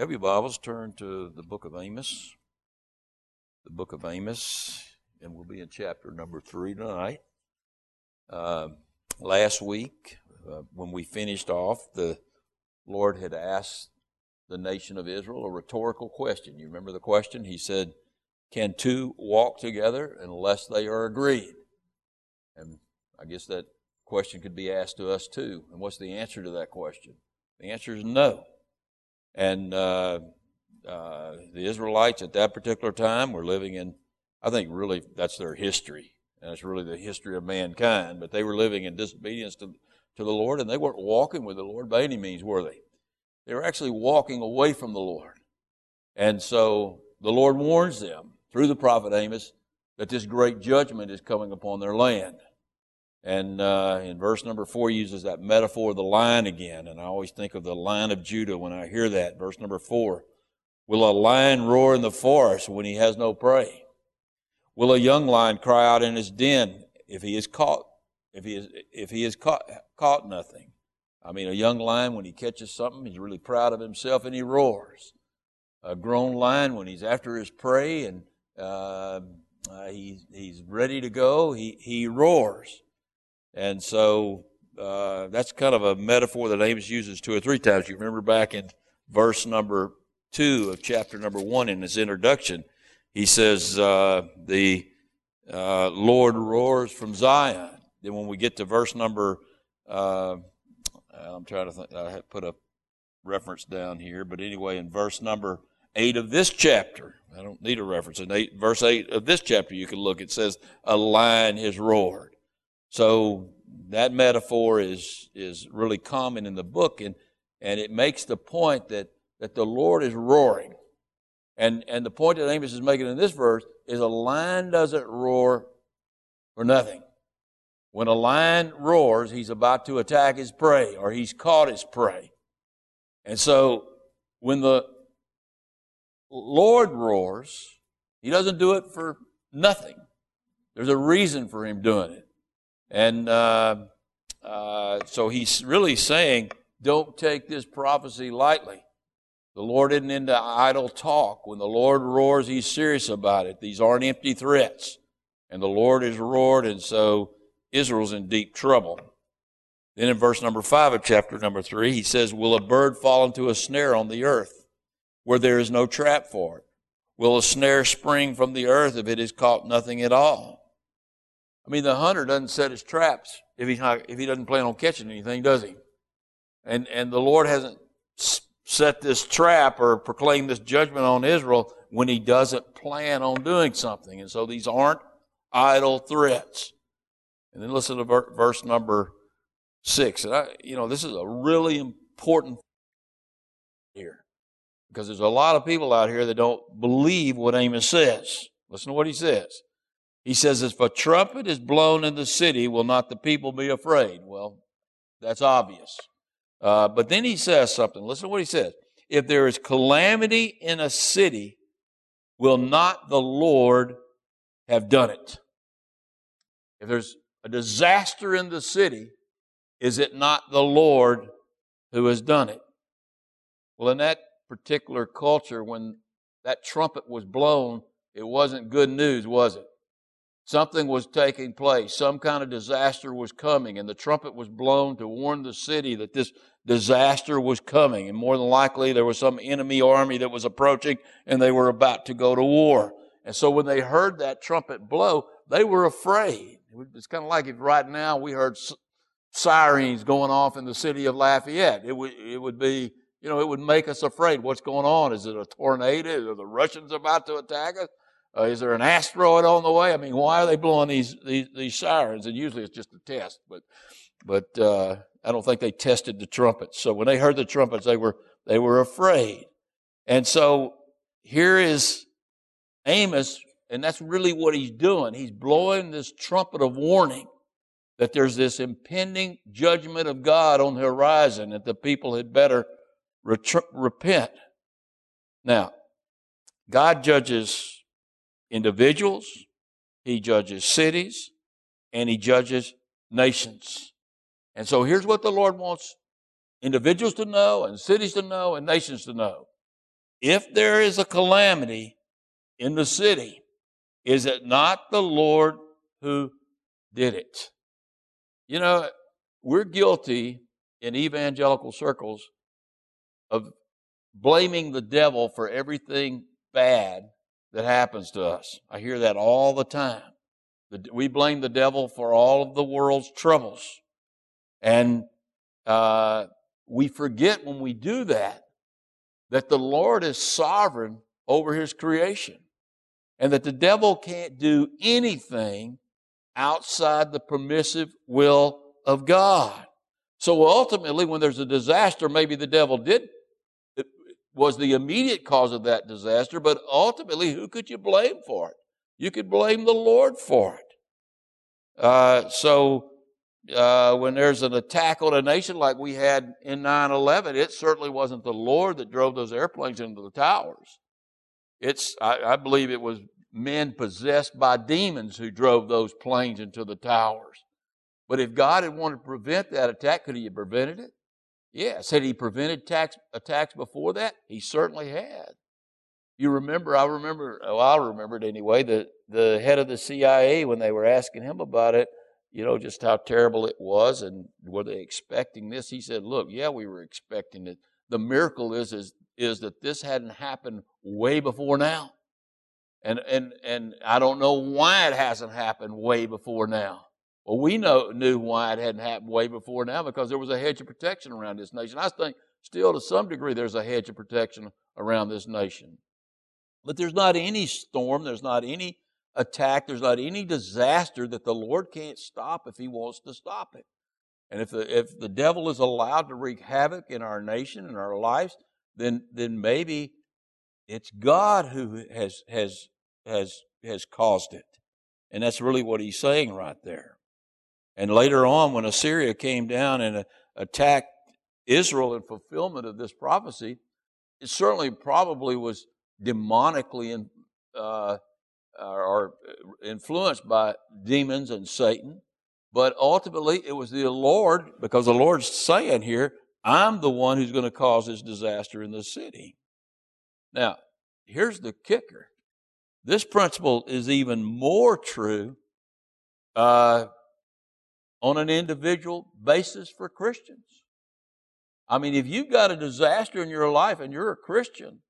Have your Bibles turned to the book of Amos. The book of Amos, and we'll be in chapter number three tonight. Uh, last week, uh, when we finished off, the Lord had asked the nation of Israel a rhetorical question. You remember the question? He said, Can two walk together unless they are agreed? And I guess that question could be asked to us too. And what's the answer to that question? The answer is no. And uh, uh, the Israelites at that particular time were living in, I think really that's their history. And it's really the history of mankind. But they were living in disobedience to, to the Lord, and they weren't walking with the Lord by any means, were they? They were actually walking away from the Lord. And so the Lord warns them through the prophet Amos that this great judgment is coming upon their land. And uh, in verse number four, uses that metaphor of the lion again. And I always think of the lion of Judah when I hear that. Verse number four Will a lion roar in the forest when he has no prey? Will a young lion cry out in his den if he is caught? If he is, if he is caught, caught nothing. I mean, a young lion, when he catches something, he's really proud of himself and he roars. A grown lion, when he's after his prey and uh, uh, he, he's ready to go, he, he roars. And so uh, that's kind of a metaphor that Amos uses two or three times. You remember back in verse number two of chapter number one in his introduction, he says, uh, The uh, Lord roars from Zion. Then when we get to verse number, uh, I'm trying to think, I put a reference down here, but anyway, in verse number eight of this chapter, I don't need a reference. In eight, verse eight of this chapter, you can look. It says, "A lion has roared." So that metaphor is, is really common in the book, and, and it makes the point that, that the Lord is roaring. And, and the point that Amos is making in this verse is a lion doesn't roar for nothing. When a lion roars, he's about to attack his prey or he's caught his prey. And so when the Lord roars, he doesn't do it for nothing. There's a reason for him doing it. And uh, uh, so he's really saying, don't take this prophecy lightly. The Lord isn't into idle talk. When the Lord roars, he's serious about it. These aren't empty threats. And the Lord has roared, and so Israel's in deep trouble. Then in verse number five of chapter number three, he says, Will a bird fall into a snare on the earth where there is no trap for it? Will a snare spring from the earth if it has caught nothing at all? I mean, the hunter doesn't set his traps if he's not, if he doesn't plan on catching anything, does he? And and the Lord hasn't set this trap or proclaimed this judgment on Israel when He doesn't plan on doing something. And so these aren't idle threats. And then listen to verse number six. And I, you know, this is a really important here because there's a lot of people out here that don't believe what Amos says. Listen to what he says. He says, If a trumpet is blown in the city, will not the people be afraid? Well, that's obvious. Uh, but then he says something. Listen to what he says. If there is calamity in a city, will not the Lord have done it? If there's a disaster in the city, is it not the Lord who has done it? Well, in that particular culture, when that trumpet was blown, it wasn't good news, was it? Something was taking place. Some kind of disaster was coming, and the trumpet was blown to warn the city that this disaster was coming. And more than likely, there was some enemy army that was approaching, and they were about to go to war. And so when they heard that trumpet blow, they were afraid. It's kind of like if right now we heard sirens going off in the city of Lafayette. It would, it would be, you know, it would make us afraid. What's going on? Is it a tornado? Are the Russians about to attack us? Uh, is there an asteroid on the way? I mean, why are they blowing these, these, these sirens? And usually it's just a test, but, but, uh, I don't think they tested the trumpets. So when they heard the trumpets, they were, they were afraid. And so here is Amos, and that's really what he's doing. He's blowing this trumpet of warning that there's this impending judgment of God on the horizon, that the people had better repent. Now, God judges individuals, he judges cities, and he judges nations. And so here's what the Lord wants individuals to know, and cities to know, and nations to know if there is a calamity in the city, is it not the Lord who did it? You know, we're guilty in evangelical circles of blaming the devil for everything bad that happens to us. I hear that all the time. We blame the devil for all of the world's troubles. And uh, we forget when we do that that the Lord is sovereign over his creation and that the devil can't do anything outside the permissive will of God. So ultimately, when there's a disaster, maybe the devil did was the immediate cause of that disaster, but ultimately, who could you blame for it? You could blame the Lord for it. Uh, so uh, when there's an attack on a nation like we had in 9 11, it certainly wasn't the Lord that drove those airplanes into the towers. It's, I, I believe it was men possessed by demons who drove those planes into the towers. But if God had wanted to prevent that attack, could he have prevented it? Yes. Had he prevented tax, attacks before that? He certainly had. You remember, I remember, well, I remembered anyway, the, the head of the CIA, when they were asking him about it, you know, just how terrible it was and were they expecting this? He said, look, yeah, we were expecting it. The miracle is, is, is that this hadn't happened way before now. And, and, and I don't know why it hasn't happened way before now. Well, we know, knew why it hadn't happened way before now because there was a hedge of protection around this nation. I think still to some degree there's a hedge of protection around this nation. But there's not any storm, there's not any attack, there's not any disaster that the Lord can't stop if He wants to stop it. And if the, if the devil is allowed to wreak havoc in our nation and our lives, then, then maybe it's God who has, has, has, has caused it. And that's really what he's saying right there. And later on, when Assyria came down and attacked Israel in fulfillment of this prophecy, it certainly probably was demonically in, uh, or influenced by demons and Satan. But ultimately, it was the Lord, because the Lord's saying here, I'm the one who's going to cause this disaster in the city. Now, here's the kicker. This principle is even more true uh, on an individual basis for Christians. I mean, if you've got a disaster in your life and you're a Christian,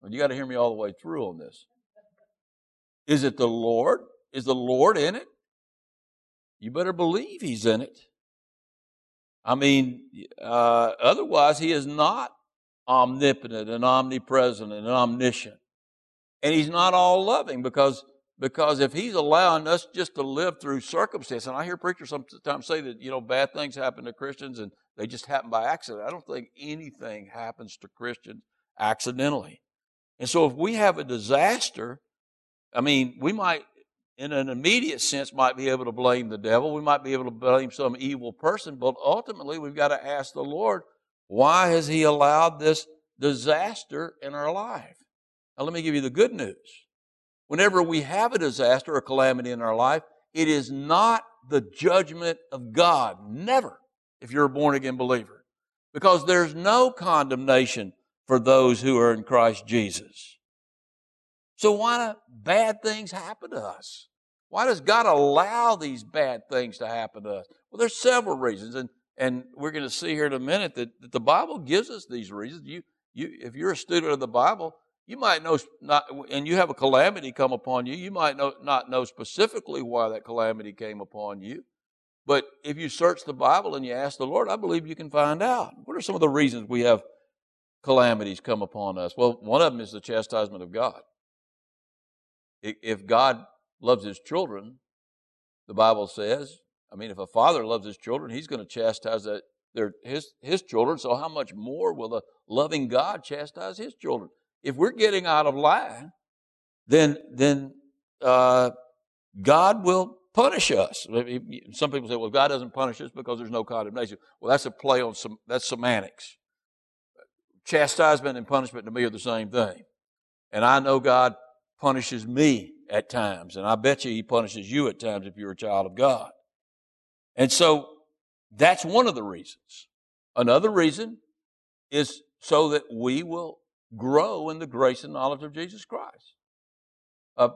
well, you got to hear me all the way through on this. Is it the Lord? Is the Lord in it? You better believe He's in it. I mean, uh, otherwise, He is not omnipotent and omnipresent and omniscient. And He's not all loving because because if he's allowing us just to live through circumstance, and I hear preachers sometimes say that, you know, bad things happen to Christians and they just happen by accident. I don't think anything happens to Christians accidentally. And so if we have a disaster, I mean, we might, in an immediate sense, might be able to blame the devil. We might be able to blame some evil person, but ultimately we've got to ask the Lord, why has he allowed this disaster in our life? Now let me give you the good news. Whenever we have a disaster or a calamity in our life, it is not the judgment of God. Never, if you're a born again believer. Because there's no condemnation for those who are in Christ Jesus. So why do bad things happen to us? Why does God allow these bad things to happen to us? Well, there's several reasons, and, and we're going to see here in a minute that, that the Bible gives us these reasons. You, you, if you're a student of the Bible, you might know not, and you have a calamity come upon you. You might know, not know specifically why that calamity came upon you. But if you search the Bible and you ask the Lord, I believe you can find out. What are some of the reasons we have calamities come upon us? Well, one of them is the chastisement of God. If God loves his children, the Bible says, I mean, if a father loves his children, he's going to chastise that, their, his, his children. So how much more will the loving God chastise his children? If we're getting out of line, then then uh, God will punish us. Some people say, "Well, God doesn't punish us because there's no condemnation." Well, that's a play on some that's semantics. Chastisement and punishment to me are the same thing, and I know God punishes me at times, and I bet you He punishes you at times if you're a child of God. And so that's one of the reasons. Another reason is so that we will grow in the grace and knowledge of Jesus Christ. Uh,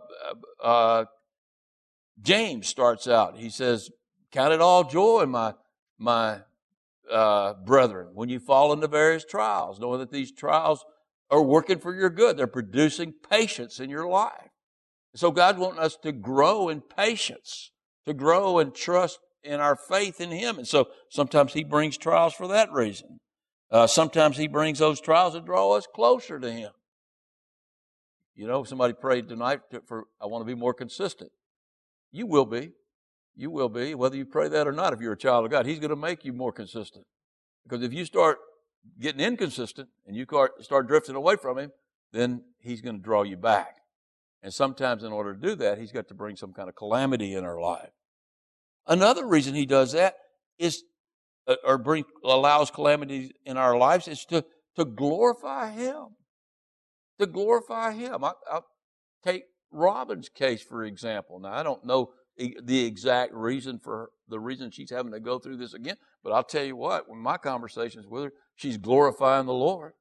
uh, uh, James starts out, he says, Count it all joy, my, my uh, brethren, when you fall into various trials, knowing that these trials are working for your good. They're producing patience in your life. So God wants us to grow in patience, to grow and trust in our faith in Him. And so sometimes He brings trials for that reason. Uh, sometimes He brings those trials to draw us closer to Him. You know, somebody prayed tonight for, I want to be more consistent. You will be. You will be, whether you pray that or not, if you're a child of God. He's going to make you more consistent. Because if you start getting inconsistent and you start drifting away from Him, then He's going to draw you back. And sometimes, in order to do that, He's got to bring some kind of calamity in our life. Another reason He does that is, Uh, or bring, allows calamities in our lives, is to, to glorify Him. To glorify Him. I, I'll take Robin's case, for example. Now, I don't know the exact reason for the reason she's having to go through this again. But I'll tell you what, when my conversations with her, she's glorifying the Lord.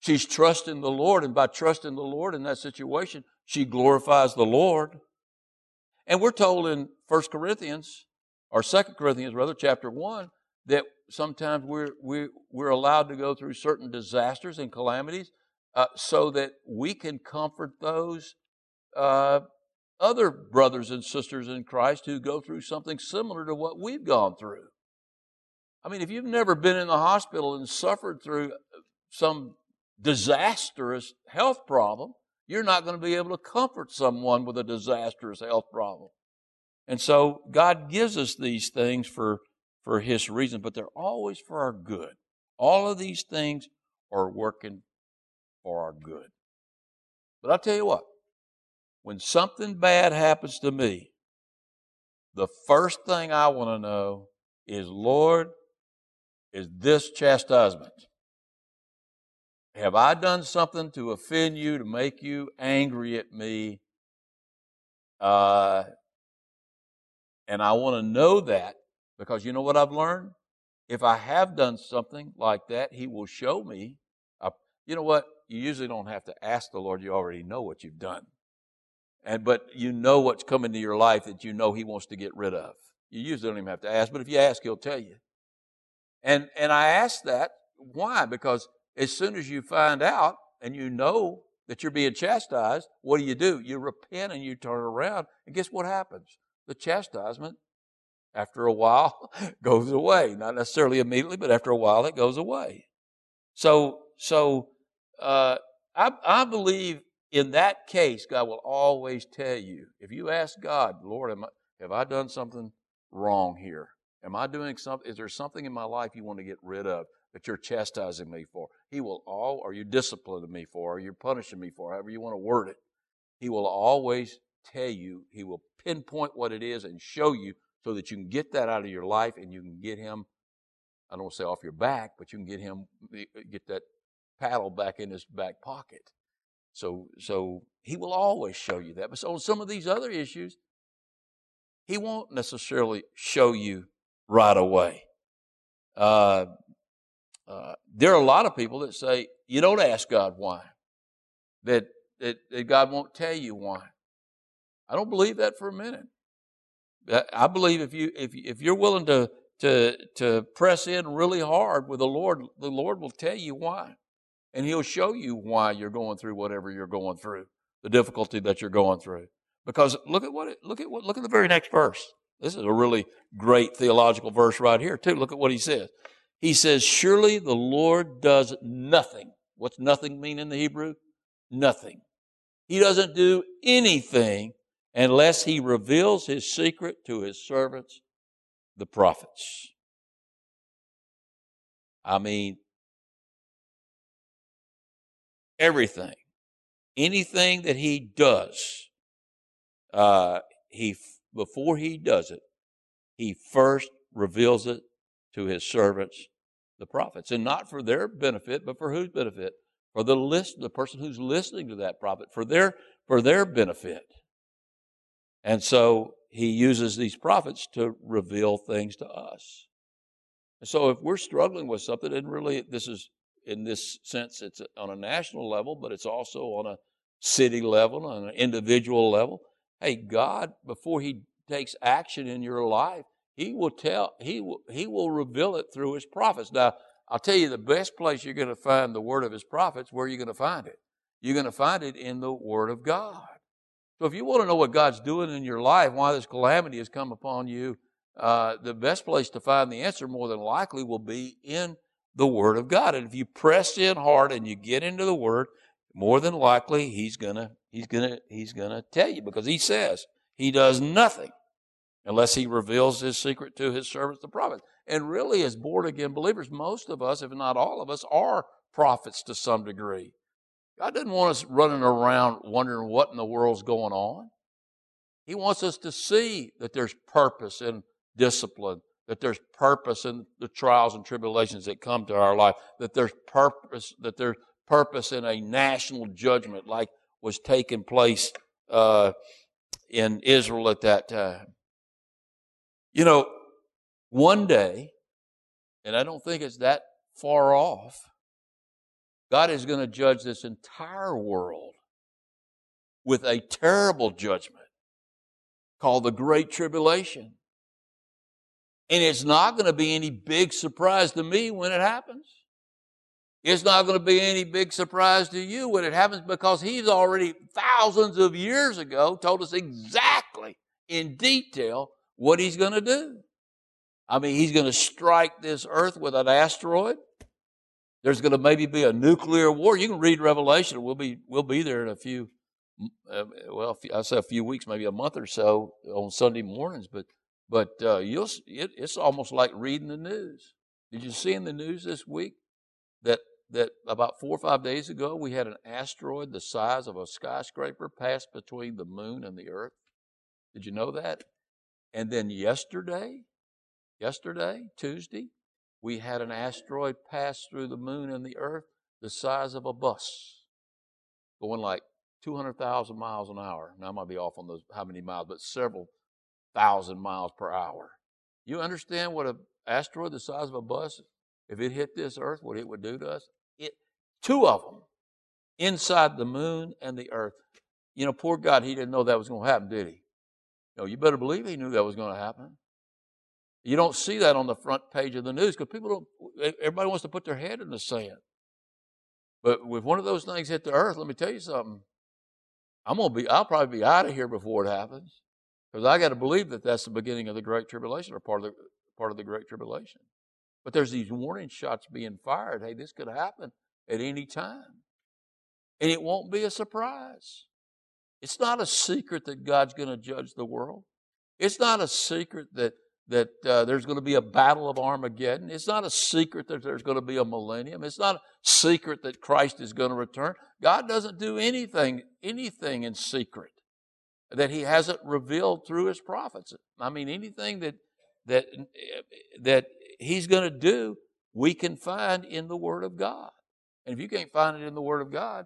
She's trusting the Lord, and by trusting the Lord in that situation, she glorifies the Lord. And we're told in 1 Corinthians, or 2 Corinthians rather, chapter 1, that sometimes we're, we're, we're allowed to go through certain disasters and calamities uh, so that we can comfort those uh, other brothers and sisters in Christ who go through something similar to what we've gone through. I mean, if you've never been in the hospital and suffered through some disastrous health problem, you're not going to be able to comfort someone with a disastrous health problem. And so God gives us these things for, for His reason, but they're always for our good. All of these things are working for our good. But I'll tell you what, when something bad happens to me, the first thing I want to know is, Lord, is this chastisement? Have I done something to offend you, to make you angry at me? Uh, and I want to know that because you know what I've learned? If I have done something like that, He will show me. You know what? You usually don't have to ask the Lord, you already know what you've done. And, but you know what's coming to your life that you know he wants to get rid of. You usually don't even have to ask, but if you ask, he'll tell you. And, and I ask that, why? Because as soon as you find out and you know that you're being chastised, what do you do? You repent and you turn around. And guess what happens? The chastisement, after a while, goes away. Not necessarily immediately, but after a while, it goes away. So, so, uh, I, I believe in that case, God will always tell you. If you ask God, Lord, I, have I done something wrong here? Am I doing something? Is there something in my life you want to get rid of that you're chastising me for? He will all, or you disciplining me for, or you're punishing me for, however you want to word it. He will always tell you. He will pinpoint what it is and show you so that you can get that out of your life and you can get him. I don't want to say off your back, but you can get him get that paddle back in his back pocket. So, so he will always show you that. But on some of these other issues, he won't necessarily show you right away. Uh, uh, there are a lot of people that say you don't ask God why, that, that, that God won't tell you why. I don't believe that for a minute. Uh, I believe if you if if you're willing to to to press in really hard with the Lord, the Lord will tell you why and He'll show you why you're going through whatever you're going through, the difficulty that you're going through. Because look at what it, look at what look at the very next verse. This is a really great theological verse right here too. Look at what he says. He says, "Surely the Lord does nothing." What's nothing mean in the Hebrew? Nothing. He doesn't do anything unless he reveals his secret to his servants, the prophets. I mean, everything, anything that he does, uh, he before he does it, he first reveals it to his servants, the prophets, and not for their benefit, but for whose benefit? For the list, the person who's listening to that prophet, for their for their benefit. And so he uses these prophets to reveal things to us. And so if we're struggling with something, and really this is in this sense, it's on a national level, but it's also on a city level, on an individual level. Hey, God, before He takes action in your life, He will tell, He will, He will reveal it through His prophets. Now, I'll tell you the best place you're going to find the word of His prophets, where are you're going to find it. You're going to find it in the Word of God. So if you want to know what God's doing in your life, why this calamity has come upon you, uh, the best place to find the answer more than likely will be in the Word of God. And if you press in hard and you get into the Word, more than likely He's gonna He's gonna He's gonna tell you because He says He does nothing unless He reveals His secret to His servants, the prophets. And really, as born again believers, most of us, if not all of us, are prophets to some degree. God doesn't want us running around wondering what in the world's going on. He wants us to see that there's purpose in discipline, that there's purpose in the trials and tribulations that come to our life, that there's purpose, that there's purpose in a national judgment like was taking place uh, in Israel at that time. You know, one day, and I don't think it's that far off, God is going to judge this entire world with a terrible judgment called the Great Tribulation. And it's not going to be any big surprise to me when it happens. It's not going to be any big surprise to you when it happens because he's already thousands of years ago told us exactly in detail what he's going to do. I mean, he's going to strike this earth with an asteroid. There's going to maybe be a nuclear war. You can read Revelation. We'll be we'll be there in a few, uh, well, I say a few weeks, maybe a month or so on Sunday mornings. But but uh, you'll it, it's almost like reading the news. Did you see in the news this week that that about four or five days ago we had an asteroid the size of a skyscraper pass between the moon and the earth? Did you know that? And then yesterday, yesterday, Tuesday, we had an asteroid pass through the moon and the earth the size of a bus, going like 200,000 miles an hour. Now, I might be off on those how many miles, but several thousand miles per hour. You understand what an asteroid the size of a bus, if it hit this earth, what it would do to us? It, two of them inside the moon and the earth. You know, poor God, he didn't know that was going to happen, did he? No, you better believe he knew that was going to happen. You don't see that on the front page of the news because people don't, everybody wants to put their head in the sand. But if one of those things hit the earth, let me tell you something. I'm going to be, I'll probably be out of here before it happens because I got to believe that that's the beginning of the Great Tribulation or part of the, part of the Great Tribulation. But there's these warning shots being fired. Hey, this could happen at any time. And it won't be a surprise. It's not a secret that God's going to judge the world. It's not a secret that that uh, there's going to be a battle of Armageddon. It's not a secret that there's going to be a millennium. It's not a secret that Christ is going to return. God doesn't do anything, anything in secret that He hasn't revealed through His prophets. I mean, anything that that that He's going to do, we can find in the Word of God. And if you can't find it in the Word of God,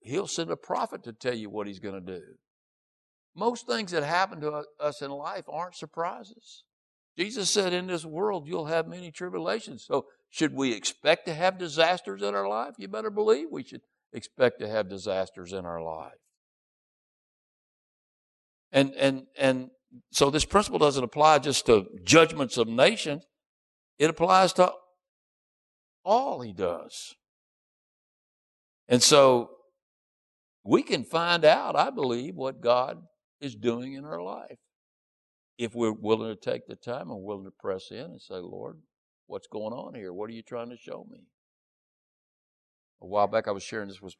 He'll send a prophet to tell you what He's going to do. Most things that happen to us in life aren't surprises. Jesus said, In this world, you'll have many tribulations. So, should we expect to have disasters in our life? You better believe we should expect to have disasters in our life. And, and, and so, this principle doesn't apply just to judgments of nations, it applies to all he does. And so, we can find out, I believe, what God is doing in our life if we're willing to take the time and willing to press in and say, Lord, what's going on here? What are you trying to show me? A while back, I was sharing this with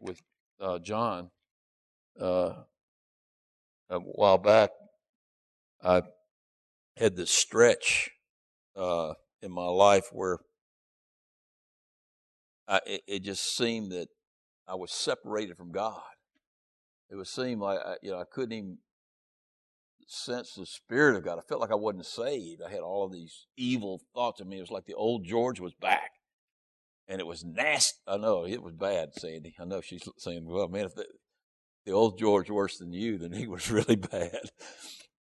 with uh, John. Uh, a while back, I had this stretch uh, in my life where I, it, it, just seemed that I was separated from God. It would seem like I, you know I couldn't even sense the spirit of God. I felt like I wasn't saved. I had all of these evil thoughts in me. It was like the old George was back. And it was nasty. I know it was bad, Sandy. I know she's saying, well, man, if the, the old George worse than you, then he was really bad.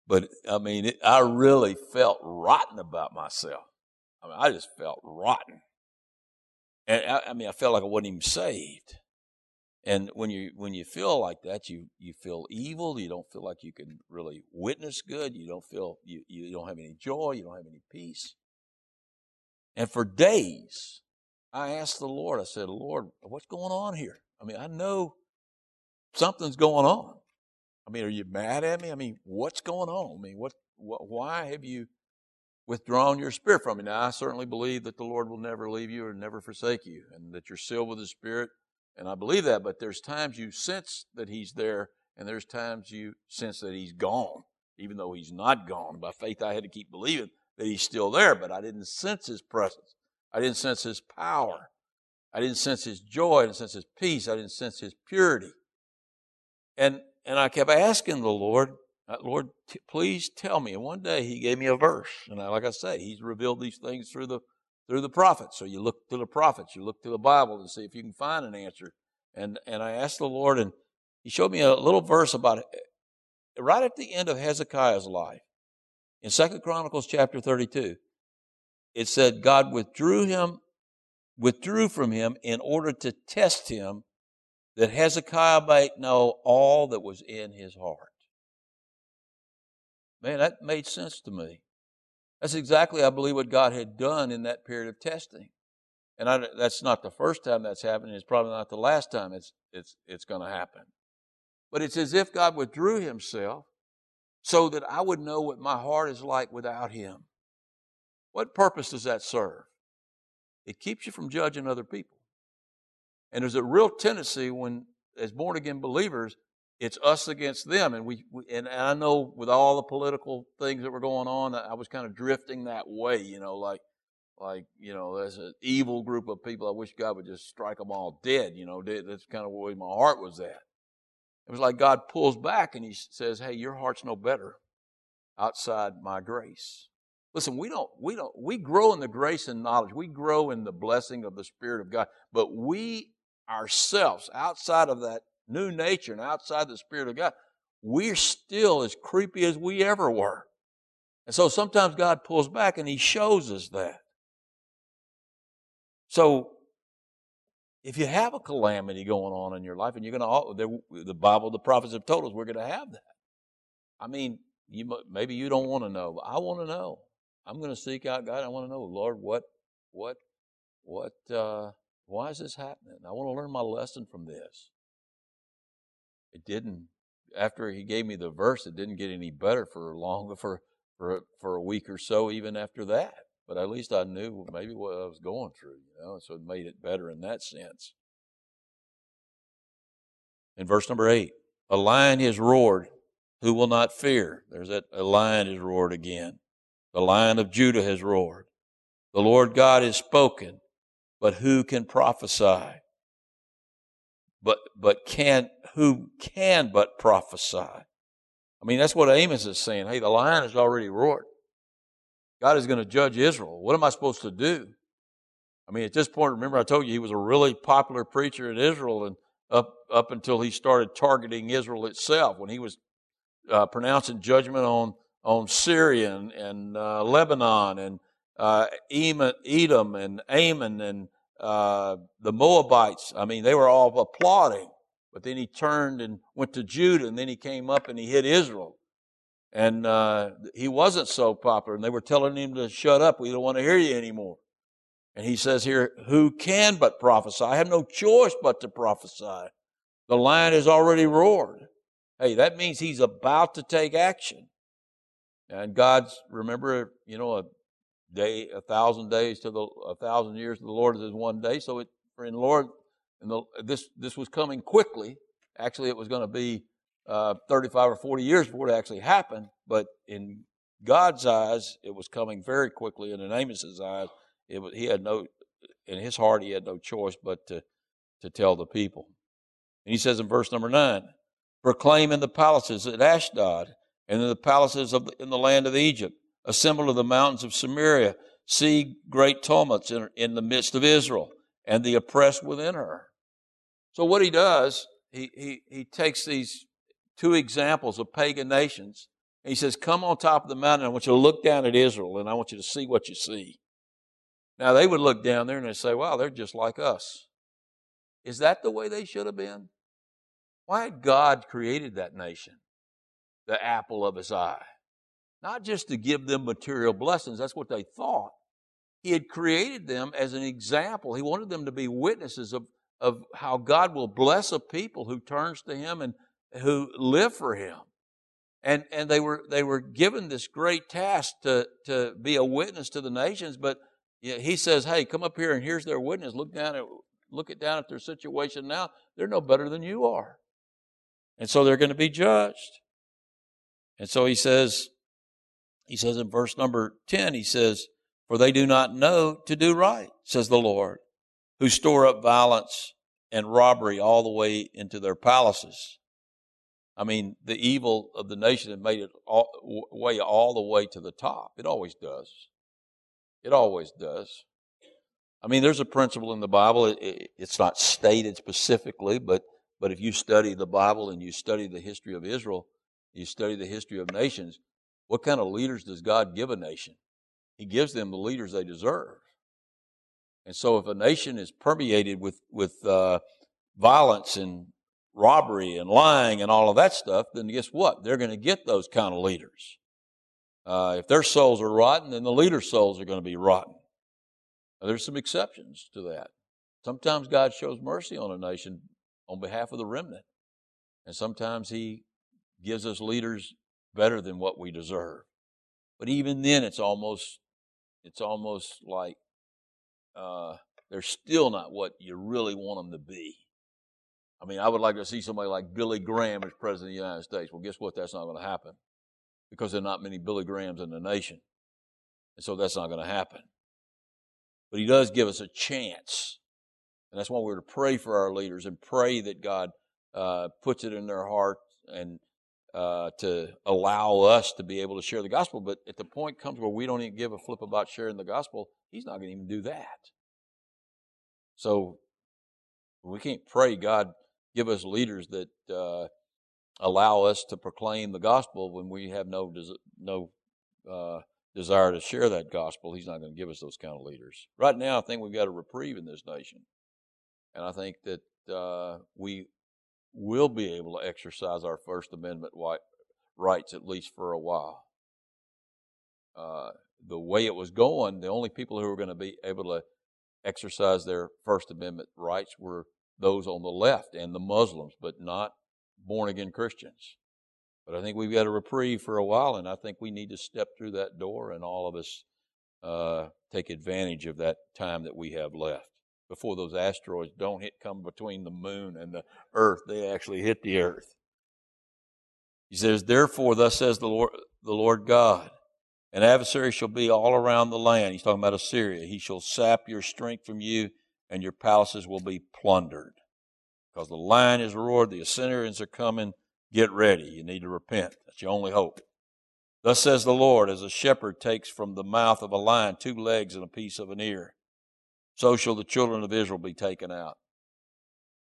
But I mean, it, I really felt rotten about myself. I mean, I just felt rotten. And I, I mean, I felt like I wasn't even saved. And when you when you feel like that, you you feel evil. You don't feel like you can really witness good. You don't feel you you don't have any joy. You don't have any peace. And for days, I asked the Lord. I said, "Lord, what's going on here? I mean, I know something's going on. I mean, are you mad at me? I mean, what's going on? I mean, what, what why have you withdrawn your spirit from me?" Now, I certainly believe that the Lord will never leave you or never forsake you, and that you're sealed with the Spirit and I believe that, but there's times you sense that he's there, and there's times you sense that he's gone, even though he's not gone. By faith, I had to keep believing that he's still there, but I didn't sense his presence. I didn't sense his power. I didn't sense his joy. I didn't sense his peace. I didn't sense his purity. And, and I kept asking the Lord, uh, Lord, t- please tell me. And one day he gave me a verse. And I, like I say, he's revealed these things through the through the prophets. So you look to the prophets, you look to the Bible to see if you can find an answer. And and I asked the Lord, and He showed me a little verse about it right at the end of Hezekiah's life in Second Chronicles chapter thirty-two. It said God withdrew him, withdrew from him in order to test him, that Hezekiah might know all that was in his heart. Man, that made sense to me. That's exactly, I believe, what God had done in that period of testing. And I, that's not the first time that's happened. It's probably not the last time it's, it's, it's going to happen. But it's as if God withdrew himself so that I would know what my heart is like without him. What purpose does that serve? It keeps you from judging other people. And there's a real tendency when, as born again believers, it's us against them. And we, we and, I know with all the political things that were going on, I was kind of drifting that way, you know, like, like, you know, there's an evil group of people. I wish God would just strike them all dead, you know, that's kind of way my heart was at. It was like God pulls back and he says, Hey, your heart's no better outside my grace. Listen, we don't, we don't, we grow in the grace and knowledge. We grow in the blessing of the Spirit of God, but we ourselves outside of that new nature and outside the Spirit of God, we're still as creepy as we ever were. And so sometimes God pulls back and He shows us that. So if you have a calamity going on in your life, and you're going to, the Bible, the prophets have told us we're going to have that. I mean, you maybe you don't want to know, but I want to know. I'm going to seek out God. I want to know, Lord, what, what, what, uh, why is this happening? I want to learn my lesson from this it didn't after he gave me the verse it didn't get any better for long for for for a week or so even after that but at least i knew maybe what i was going through you know so it made it better in that sense. In verse number eight a lion has roared who will not fear? There's that a lion has roared again. The lion of judah has roared. The lord god has spoken but who can prophesy but but can who can but prophesy. I mean, that's what Amos is saying. Hey, the lion has already roared. God is going to judge Israel. What am I supposed to do? I mean, at this point, remember I told you he was a really popular preacher in Israel, and up up until he started targeting Israel itself, when he was uh, pronouncing judgment on on Syria and, and uh, Lebanon and uh, Edom and Ammon and uh, the Moabites, I mean, they were all applauding. But then he turned and went to Judah, and then he came up and he hit Israel. And uh, he wasn't so popular, and they were telling him to shut up. We don't want to hear you anymore. And he says here, Who can but prophesy? I have no choice but to prophesy. The lion has already roared. Hey, that means he's about to take action. And God's, remember, you know, a day, a thousand days to the, a thousand years to the Lord is one day. So it, in Lord, and the, this, this was coming quickly. Actually, it was going to be uh, 35 or 40 years before it actually happened. But in God's eyes, it was coming very quickly. And in Amos's eyes, it was, he had no, in his heart, he had no choice but to, to tell the people. And he says in verse number nine, proclaim in the palaces at Ashdod and in the palaces of in the land of Egypt assemble to the mountains of Samaria, see great tumults in, in the midst of Israel and the oppressed within her. So what he does, he, he, he takes these two examples of pagan nations and he says, come on top of the mountain. I want you to look down at Israel and I want you to see what you see. Now they would look down there and they say, wow, they're just like us. Is that the way they should have been? Why had God created that nation? The apple of his eye. Not just to give them material blessings, that's what they thought. He had created them as an example. He wanted them to be witnesses of, of how God will bless a people who turns to him and who live for him. And, and they were, they were given this great task to, to be a witness to the nations, but he says, Hey, come up here and here's their witness. Look down at, look it down at their situation now. They're no better than you are. And so they're going to be judged. And so he says, he says in verse number 10, he says, For they do not know to do right, says the Lord, who store up violence and robbery all the way into their palaces. I mean, the evil of the nation had made it all, way all the way to the top. It always does. It always does. I mean, there's a principle in the Bible. It, it, it's not stated specifically, but but if you study the Bible and you study the history of Israel, you study the history of nations, what kind of leaders does God give a nation? He gives them the leaders they deserve. And so, if a nation is permeated with with uh, violence and robbery and lying and all of that stuff, then guess what? They're going to get those kind of leaders. Uh, if their souls are rotten, then the leader's souls are going to be rotten. Now, there's some exceptions to that. Sometimes God shows mercy on a nation on behalf of the remnant. And sometimes He gives us leaders better than what we deserve. But even then, it's almost, it's almost like uh, they're still not what you really want them to be. I mean, I would like to see somebody like Billy Graham as president of the United States. Well, guess what? That's not going to happen because there are not many Billy Grahams in the nation. And so that's not going to happen. But he does give us a chance. And that's why we're to pray for our leaders and pray that God uh, puts it in their heart and uh, to allow us to be able to share the gospel. But at the point comes where we don't even give a flip about sharing the gospel, he's not going to even do that. So we can't pray, God, give us leaders that uh, allow us to proclaim the gospel when we have no des- no uh, desire to share that gospel. He's not going to give us those kind of leaders. Right now, I think we've got a reprieve in this nation, and I think that uh, we will be able to exercise our First Amendment rights at least for a while. Uh, the way it was going, the only people who were going to be able to exercise their First Amendment rights were those on the left and the Muslims, but not born again Christians. But I think we've got a reprieve for a while, and I think we need to step through that door and all of us uh, take advantage of that time that we have left before those asteroids don't hit come between the moon and the earth. They actually hit the earth. He says, Therefore, thus says the Lord, the Lord God, an adversary shall be all around the land. He's talking about Assyria. He shall sap your strength from you, and your palaces will be plundered. Because the lion is roared, the Assyrians are coming. Get ready. You need to repent. That's your only hope. Thus says the Lord, as a shepherd takes from the mouth of a lion two legs and a piece of an ear, so shall the children of Israel be taken out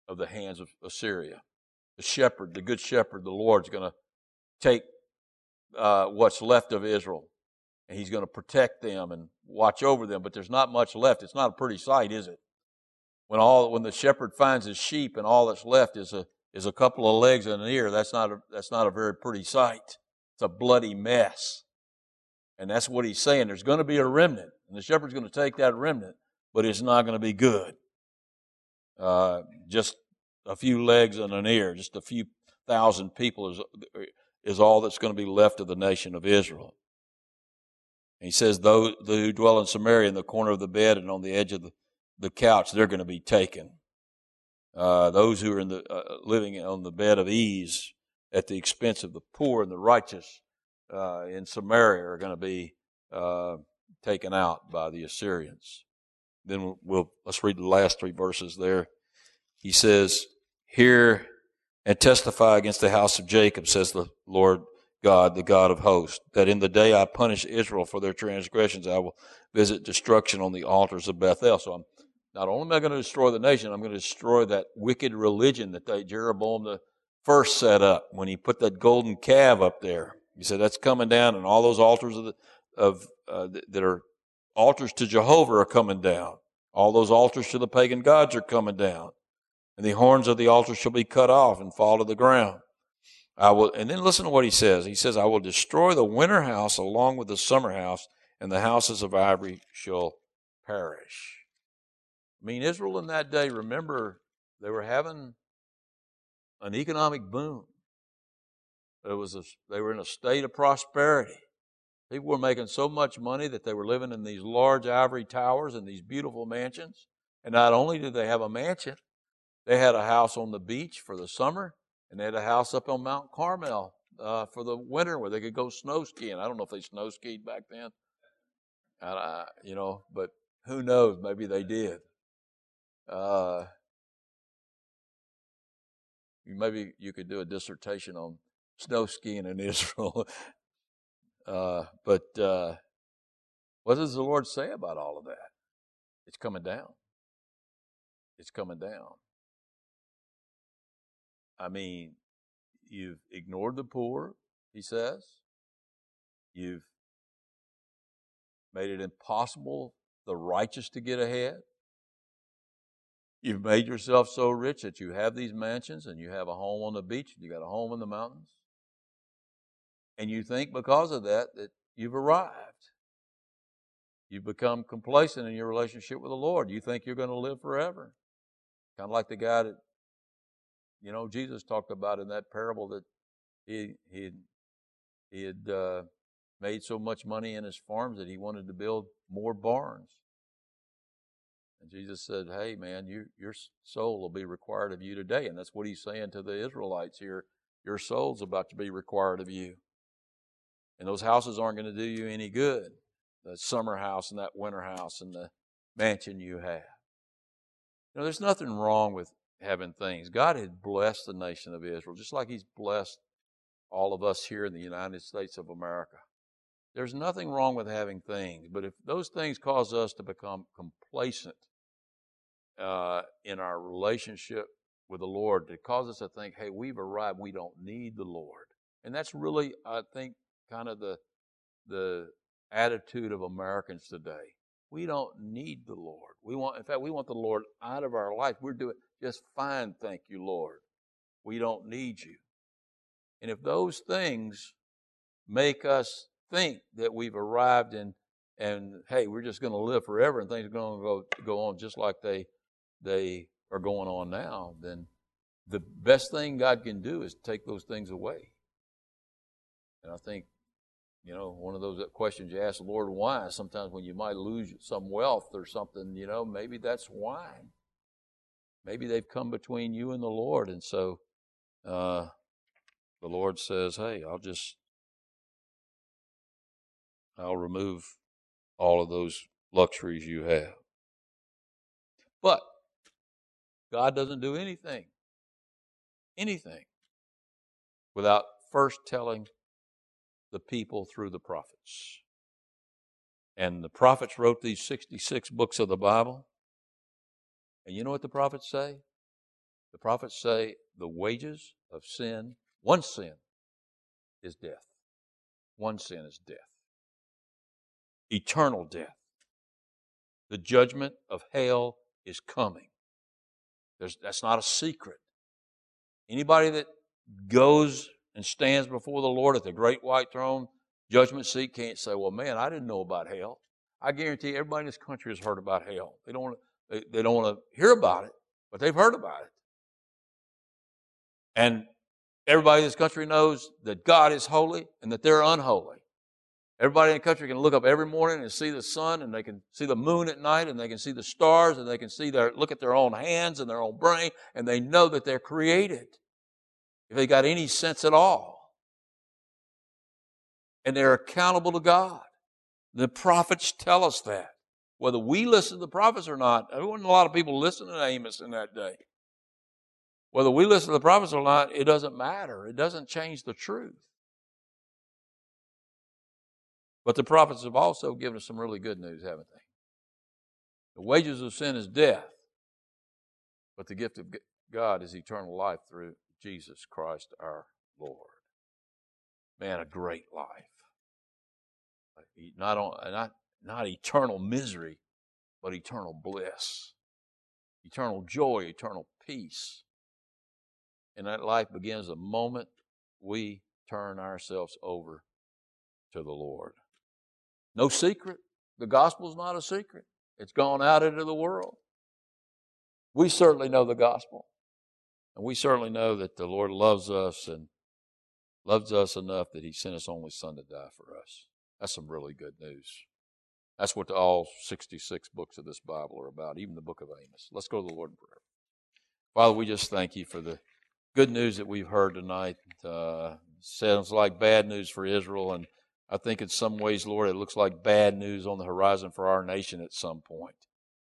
of the hands of Assyria. The shepherd, the good shepherd, the Lord's going to take uh, what's left of Israel and he's going to protect them and watch over them. But there's not much left. It's not a pretty sight, is it? When all when the shepherd finds his sheep and all that's left is a is a couple of legs and an ear, that's not a that's not a very pretty sight. It's a bloody mess. And that's what he's saying. There's going to be a remnant, and the shepherd's going to take that remnant, but it's not going to be good. Uh, just a few legs and an ear, just a few thousand people is is all that's going to be left of the nation of Israel. And he says, those who dwell in Samaria in the corner of the bed and on the edge of the the couch, they're going to be taken. Uh, those who are in the, uh, living on the bed of ease at the expense of the poor and the righteous uh, in Samaria are going to be uh, taken out by the Assyrians. Then we'll, let's read the last three verses there. He says, "Hear and testify against the house of Jacob," says the Lord God, the God of hosts, that in the day I punish Israel for their transgressions, I will visit destruction on the altars of Bethel. So I'm not only am I going to destroy the nation, I'm going to destroy that wicked religion that they, Jeroboam the first set up when he put that golden calf up there. He said that's coming down, and all those altars of, the, of uh, that are altars to Jehovah are coming down. All those altars to the pagan gods are coming down. And the horns of the altar shall be cut off and fall to the ground. I will, and then listen to what he says. He says, I will destroy the winter house along with the summer house, and the houses of ivory shall perish. I mean, Israel in that day, remember, they were having an economic boom. It was a, they were in a state of prosperity. People were making so much money that they were living in these large ivory towers and these beautiful mansions. And not only did they have a mansion, they had a house on the beach for the summer, and they had a house up on Mount Carmel uh, for the winter where they could go snow skiing. I don't know if they snow skied back then, uh, you know, but who knows? Maybe they did. Uh, maybe you could do a dissertation on snow skiing in Israel. Uh, but uh, what does the Lord say about all of that? It's coming down. It's coming down. I mean, you've ignored the poor, he says. You've made it impossible the righteous to get ahead. You've made yourself so rich that you have these mansions and you have a home on the beach and you got a home in the mountains. And you think because of that that you've arrived. You've become complacent in your relationship with the Lord. You think you're going to live forever. Kind of like the guy that, you know, Jesus talked about in that parable that he he he had uh, made so much money in his farms that he wanted to build more barns. And Jesus said, Hey, man, you, your soul will be required of you today. And that's what he's saying to the Israelites here. Your soul's about to be required of you. And those houses aren't going to do you any good. The summer house and that winter house and the mansion you have. You know, there's nothing wrong with having things. God had blessed the nation of Israel, just like He's blessed all of us here in the United States of America. There's nothing wrong with having things, but if those things cause us to become complacent uh, in our relationship with the Lord, to cause us to think, hey, we've arrived, we don't need the Lord. And that's really, I think, kind of the the attitude of Americans today. We don't need the Lord. We want, in fact, we want the Lord out of our life. We're doing just fine, thank you, Lord. We don't need you. And if those things make us think that we've arrived in and hey, we're just going to live forever and things are going to go go on just like they they are going on now, then the best thing God can do is take those things away. And I think, you know, one of those questions you ask the Lord why, sometimes when you might lose some wealth or something, you know, maybe that's why. Maybe they've come between you and the Lord. And so uh, the Lord says, hey, I'll just I'll remove all of those luxuries you have. But God doesn't do anything, anything, without first telling the people through the prophets. And the prophets wrote these 66 books of the Bible. And you know what the prophets say? The prophets say the wages of sin, one sin, is death. One sin is death eternal death. The judgment of hell is coming. There's, that's not a secret. Anybody that goes and stands before the Lord at the great white throne judgment seat can't say, well, man, I didn't know about hell. I guarantee everybody in this country has heard about hell. They don't want to, they, they don't want to hear about it, but they've heard about it. And everybody in this country knows that God is holy and that they're unholy. Everybody in the country can look up every morning and see the sun, and they can see the moon at night, and they can see the stars, and they can see their look at their own hands and their own brain, and they know that they're created. If they got any sense at all. And they're accountable to God. The prophets tell us that. Whether we listen to the prophets or not, there wasn't a lot of people listening to Amos in that day. Whether we listen to the prophets or not, it doesn't matter. It doesn't change the truth. But the prophets have also given us some really good news, haven't they? The wages of sin is death, but the gift of God is eternal life through Jesus Christ our Lord. Man, a great life. Not on, uh, not, not eternal misery, but eternal bliss, eternal joy, eternal peace. And that life begins the moment we turn ourselves over to the Lord. No secret. The gospel is not a secret. It's gone out into the world. We certainly know the gospel. And we certainly know that the Lord loves us and loves us enough that he sent his only son to die for us. That's some really good news. That's what all 66 books of this Bible are about, even the book of Amos. Let's go to the Lord in prayer. Father, we just thank you for the good news that we've heard tonight. Uh, sounds like bad news for Israel, and I think in some ways, Lord, it looks like bad news on the horizon for our nation at some point.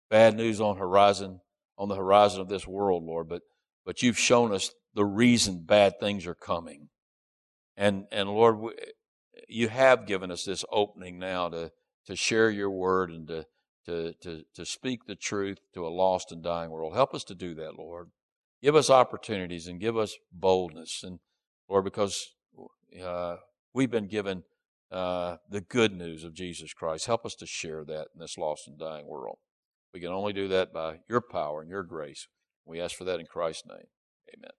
Bad news on horizon on the horizon of this world, Lord, but but you've shown us the reason bad things are coming. And and Lord, you have given us this opening now to to share your word and to, to, to, to speak the truth to a lost and dying world. Help us to do that, Lord. Give us opportunities and give us boldness. And Lord, because uh, we've been given uh, the good news of Jesus Christ, help us to share that in this lost and dying world. We can only do that by your power and your grace. We ask for that in Christ's name. Amen.